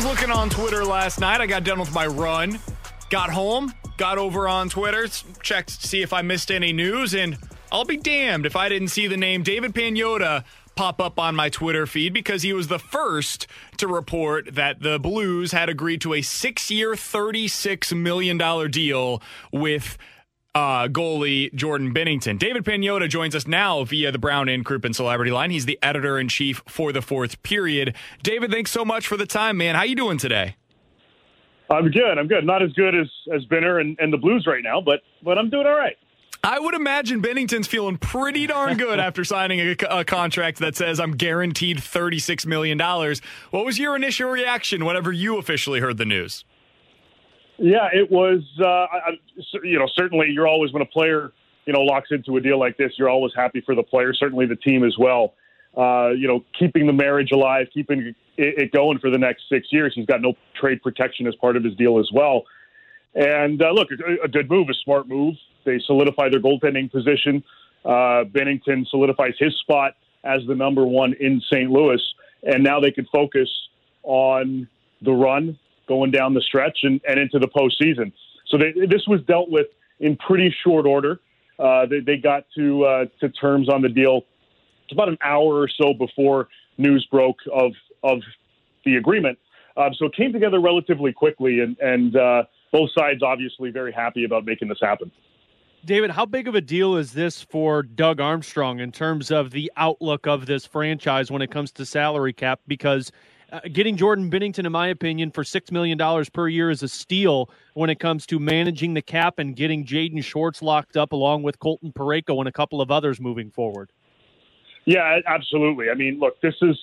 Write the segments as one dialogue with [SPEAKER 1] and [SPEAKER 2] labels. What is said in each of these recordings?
[SPEAKER 1] Was looking on Twitter last night, I got done with my run, got home, got over on Twitter, checked to see if I missed any news, and I'll be damned if I didn't see the name David Pagnotta pop up on my Twitter feed because he was the first to report that the Blues had agreed to a six year, $36 million deal with uh, goalie Jordan Binnington. David Pagnotta joins us now via the Brown and Crouppen Celebrity Line. He's the editor in chief for the fourth period. David, thanks so much for the time, man. How you doing today?
[SPEAKER 2] I'm good. I'm good. Not as good as as Binner and, and the Blues right now, but but I'm doing all right.
[SPEAKER 1] I would imagine Binnington's feeling pretty darn good after signing a, a, contract that says I'm guaranteed $36 million. What was your initial reaction whenever you officially heard the news?
[SPEAKER 2] Yeah, it was. Uh, I, you know, certainly you're always when a player you know locks into a deal like this, you're always happy for the player. Certainly the team as well. Uh, you know, keeping the marriage alive, keeping it, going for the next six years. He's got no trade protection as part of his deal as well. And uh, look, a, good move, a smart move. They solidify their goaltending position. Uh, Binnington solidifies his spot as the number one in St. Louis, and now they can focus on the run going down the stretch and, and into the postseason. So they, this was dealt with in pretty short order. Uh, they, they, got to uh, to terms on the deal it's about an hour or so before news broke of of the agreement. Um, so it came together relatively quickly, and, and uh, both sides obviously very happy about making this happen.
[SPEAKER 3] David, how big of a deal is this for Doug Armstrong in terms of the outlook of this franchise when it comes to salary cap? Because uh, getting Jordan Binnington, in my opinion, for $6 million per year is a steal when it comes to managing the cap and getting Jaden Schwartz locked up along with Colton Parayko and a couple of others moving forward.
[SPEAKER 2] Yeah, absolutely. I mean, look, this is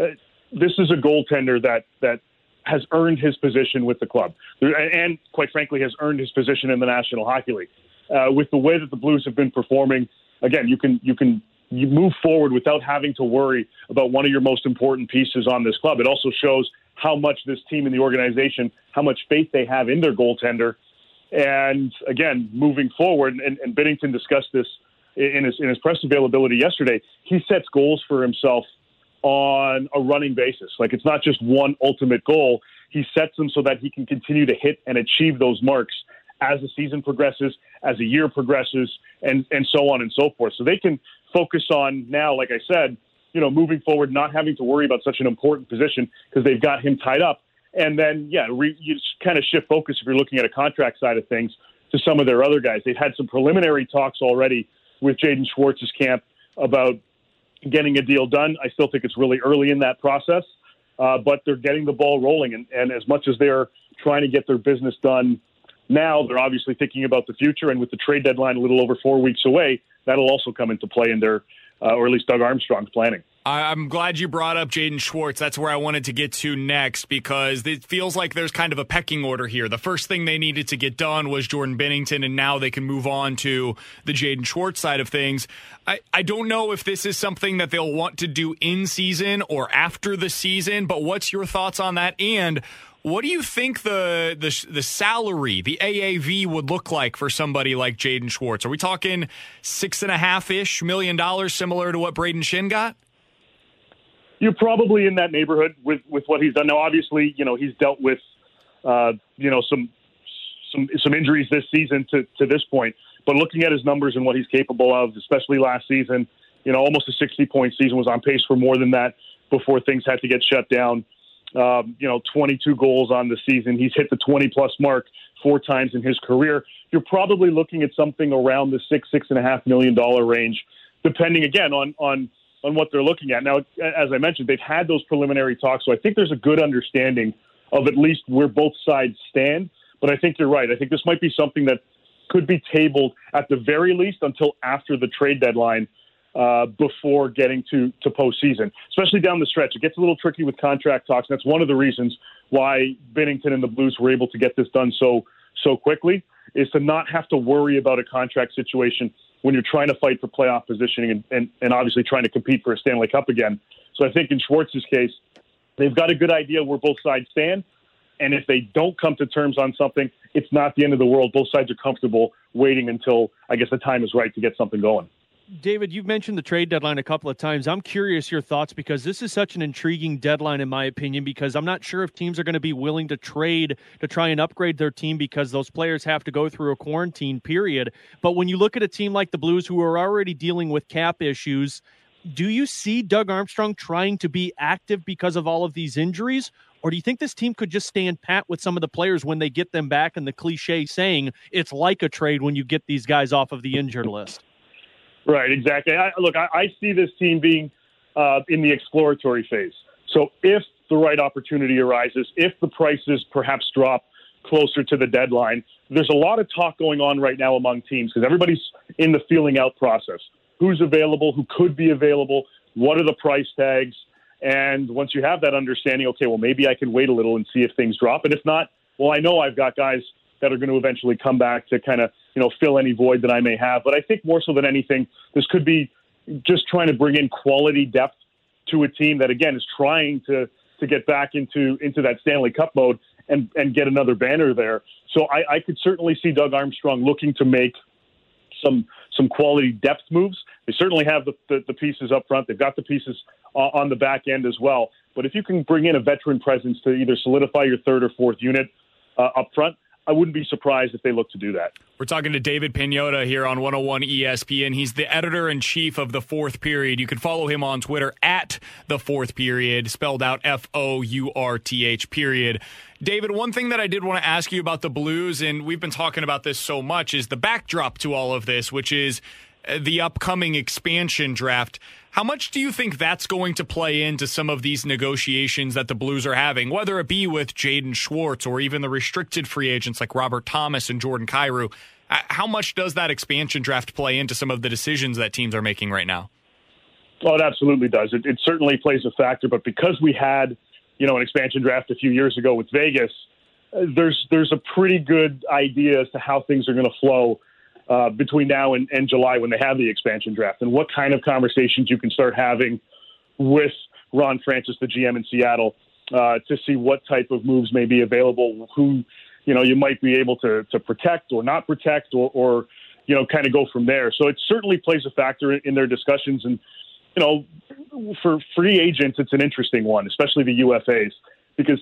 [SPEAKER 2] uh, this is a goaltender that that has earned his position with the club, and quite frankly, has earned his position in the National Hockey League. Uh, with the way that the Blues have been performing, again, you can you can you move forward without having to worry about one of your most important pieces on this club. It also shows how much this team and the organization, how much faith they have in their goaltender. And again, moving forward, and, and Binnington discussed this in his in his press availability yesterday. He sets goals for himself on a running basis. Like it's not just one ultimate goal. He sets them so that he can continue to hit and achieve those marks as the season progresses, as the year progresses, and and so on and so forth. So they can focus on now, like I said, you know, moving forward, not having to worry about such an important position because they've got him tied up. And then, yeah, re, you kind of shift focus if you're looking at a contract side of things to some of their other guys. They've had some preliminary talks already with Jaden Schwartz's camp about getting a deal done. I still think it's really early in that process, uh, but they're getting the ball rolling. And, and as much as they're trying to get their business done now, they're obviously thinking about the future. And with the trade deadline a little over four weeks away, that'll also come into play in their, uh, or at least Doug Armstrong's planning.
[SPEAKER 1] I'm glad you brought up Jaden Schwartz. That's where I wanted to get to next because it feels like there's kind of a pecking order here. The first thing they needed to get done was Jordan Binnington, and now they can move on to the Jaden Schwartz side of things. I, I don't know if this is something that they'll want to do in season or after the season, but what's your thoughts on that? And what do you think the the the salary, the AAV, would look like for somebody like Jaden Schwartz? Are we talking six and a half ish million dollars, similar to what Braden Schenn got?
[SPEAKER 2] You're probably in that neighborhood with with what he's done. Now, obviously, you know he's dealt with uh, you know some some some injuries this season to to this point. But looking at his numbers and what he's capable of, especially last season, you know, almost a 60 point season, was on pace for more than that before things had to get shut down. Um, you know, 22 goals on the season. He's hit the 20 plus mark four times in his career. You're probably looking at something around the six, six and a half million dollar range, depending again on on on what they're looking at. Now, as I mentioned, they've had those preliminary talks, so I think there's a good understanding of at least where both sides stand. But I think you're right. I think this might be something that could be tabled at the very least until after the trade deadline uh, before getting to, to postseason, especially down the stretch. It gets a little tricky with contract talks. And that's one of the reasons why Binnington and the Blues were able to get this done so so quickly is to not have to worry about a contract situation when you're trying to fight for playoff positioning and, and, and obviously trying to compete for a Stanley Cup again. So I think in Schwartz's case, they've got a good idea where both sides stand. And if they don't come to terms on something, it's not the end of the world. Both sides are comfortable waiting until I guess the time is right to get something going.
[SPEAKER 3] David, you've mentioned the trade deadline a couple of times. I'm curious your thoughts because this is such an intriguing deadline, in my opinion, because I'm not sure if teams are going to be willing to trade to try and upgrade their team because those players have to go through a quarantine period. But when you look at a team like the Blues, who are already dealing with cap issues, do you see Doug Armstrong trying to be active because of all of these injuries? Or do you think this team could just stand pat with some of the players when they get them back and the cliche saying it's like a trade when you get these guys off of the injured list?
[SPEAKER 2] Right, exactly. I, look, I, I, see this team being uh, in the exploratory phase. So if the right opportunity arises, if the prices perhaps drop closer to the deadline, there's a lot of talk going on right now among teams because everybody's in the feeling out process. Who's available? Who could be available? What are the price tags? And once you have that understanding, okay, well, maybe I can wait a little and see if things drop. And if not, well, I know I've got guys that are going to eventually come back to kind of you know fill any void that I may have. But I think more so than anything, this could be just trying to bring in quality depth to a team that again is trying to to get back into into that Stanley Cup mode and and get another banner there. So I, I could certainly see Doug Armstrong looking to make some some quality depth moves. They certainly have the, the, the pieces up front. They've got the pieces uh, on the back end as well. But if you can bring in a veteran presence to either solidify your third or fourth unit uh, up front, I wouldn't be surprised if they look to do that.
[SPEAKER 1] We're talking to David Pagnotta here on 101 ESPN. He's the editor in chief of the fourth period. You can follow him on Twitter at the fourth period, spelled out F O U R T H period. David, one thing that I did want to ask you about the Blues, and we've been talking about this so much, is the backdrop to all of this, which is the upcoming expansion draft. How much do you think that's going to play into some of these negotiations that the Blues are having, whether it be with Jaden Schwartz or even the restricted free agents like Robert Thomas and Jordan Kyrou? Uh, how much does that expansion draft play into some of the decisions that teams are making right now?
[SPEAKER 2] Well, it absolutely does. It, it certainly plays a factor, but because we had, you know, an expansion draft a few years ago with Vegas, uh, there's there's a pretty good idea as to how things are going to flow uh, between now and, and July when they have the expansion draft, and what kind of conversations you can start having with Ron Francis, the GM in Seattle, uh, to see what type of moves may be available, who you know you might be able to to protect or not protect, or, or you know kind of go from there. So it certainly plays a factor in, in their discussions, and you know for free agents, it's an interesting one, especially the UFAs, because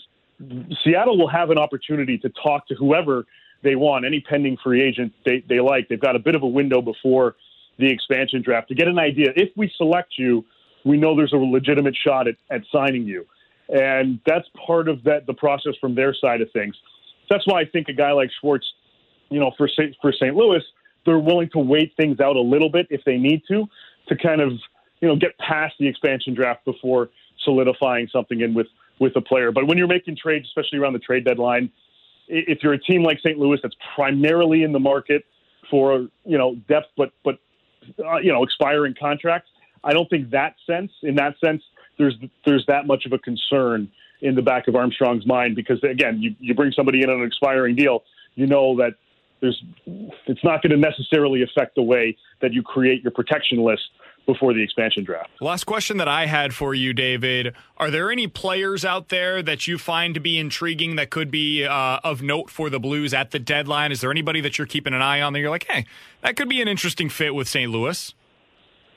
[SPEAKER 2] Seattle will have an opportunity to talk to whoever they want, any pending free agent they, they like. They've got a bit of a window before the expansion draft to get an idea. If we select you, we know there's a legitimate shot at, at signing you. And that's part of that the process from their side of things. That's why I think a guy like Schwartz, you know, for for St. Louis, they're willing to wait things out a little bit if they need to, to kind of you know get past the expansion draft before solidifying something in with with a player. But when you're making trades, especially around the trade deadline, if you're a team like St. Louis that's primarily in the market for you know depth, but but uh, you know expiring contracts, I don't think that sense in that sense there's there's that much of a concern in the back of Armstrong's mind because again you you bring somebody in on an expiring deal, you know that there's it's not going to necessarily affect the way that you create your protection list before the expansion draft.
[SPEAKER 1] Last question that I had for you, David: Are there any players out there that you find to be intriguing that could be uh, of note for the Blues at the deadline? Is there anybody that you're keeping an eye on that you're like, hey, that could be an interesting fit with St. Louis?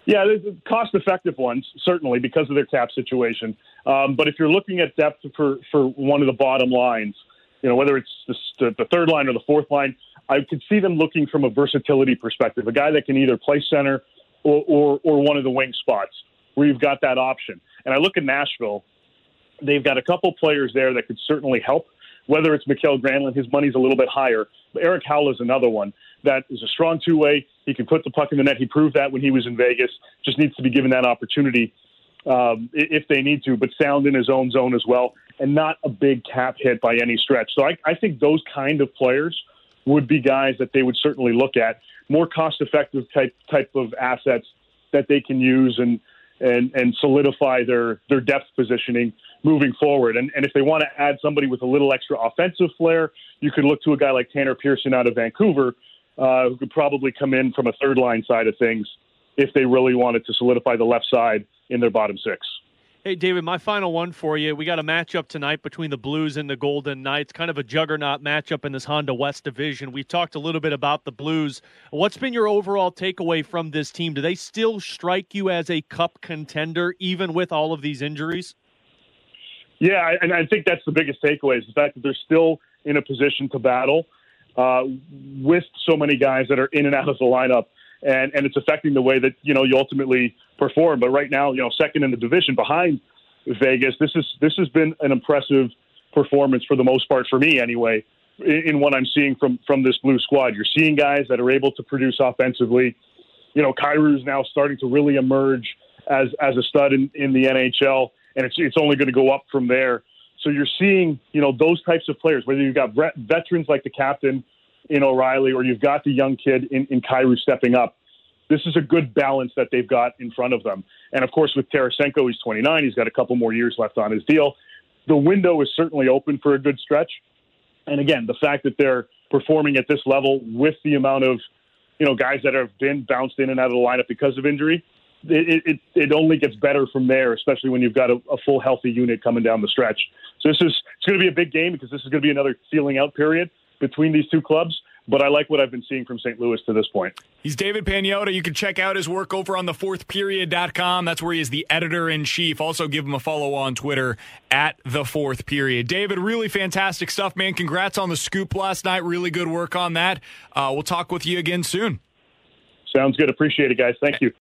[SPEAKER 2] Yeah, there's cost-effective ones certainly because of their cap situation. Um, but if you're looking at depth for for one of the bottom lines, you know whether it's the, the third line or the fourth line, I could see them looking from a versatility perspective, a guy that can either play center or, or, or one of the wing spots where you've got that option. And I look at Nashville, they've got a couple players there that could certainly help. Whether it's Mikael Granlund, his money's a little bit higher. But Erik Haula is another one that is a strong two way. He can put the puck in the net. He proved that when he was in Vegas. Just needs to be given that opportunity um, if they need to, but sound in his own zone as well, and not a big cap hit by any stretch. So I, I think those kind of players would be guys that they would certainly look at. More cost effective type type of assets that they can use and and and solidify their their depth positioning moving forward. And and if they want to add somebody with a little extra offensive flair, you could look to a guy like Tanner Pearson out of Vancouver, uh, who could probably come in from a third line side of things if they really wanted to solidify the left side in their bottom six.
[SPEAKER 3] Hey, David, my final one for you. We got a matchup tonight between the Blues and the Golden Knights, kind of a juggernaut matchup in this Honda West division. We talked a little bit about the Blues. What's been your overall takeaway from this team? Do they still strike you as a cup contender, even with all of these injuries?
[SPEAKER 2] Yeah, and I think that's the biggest takeaway is the fact that they're still in a position to battle uh, with so many guys that are in and out of the lineup and and it's affecting the way that you know you ultimately perform. But right now, you know, second in the division behind Vegas, this is this has been an impressive performance for the most part for me, anyway. In, in what I'm seeing from from this blue squad, you're seeing guys that are able to produce offensively. You know, Kyrou's now starting to really emerge as as a stud in, in the NHL, and it's it's only going to go up from there. So you're seeing, you know, those types of players, whether you've got veterans like the captain in O'Reilly, or you've got the young kid in, in Kyrou stepping up. This is a good balance that they've got in front of them. And of course, with Tarasenko, he's 29. He's got a couple more years left on his deal. The window is certainly open for a good stretch. And again, the fact that they're performing at this level with the amount of, you know, guys that have been bounced in and out of the lineup because of injury, it, it, it only gets better from there, especially when you've got a, a full healthy unit coming down the stretch. So this is it's going to be a big game because this is going to be another feeling out period between these two clubs. But I like what I've been seeing from St. Louis to this point.
[SPEAKER 1] He's David Pagnotta. You can check out his work over on the thefourthperiod.com. That's where he is the editor in chief. Also, give him a follow on Twitter at the fourth period. David, really fantastic stuff, man. Congrats on the scoop last night. Really good work on that. Uh, we'll talk with you again soon.
[SPEAKER 2] Sounds good. Appreciate it, guys. Thank you.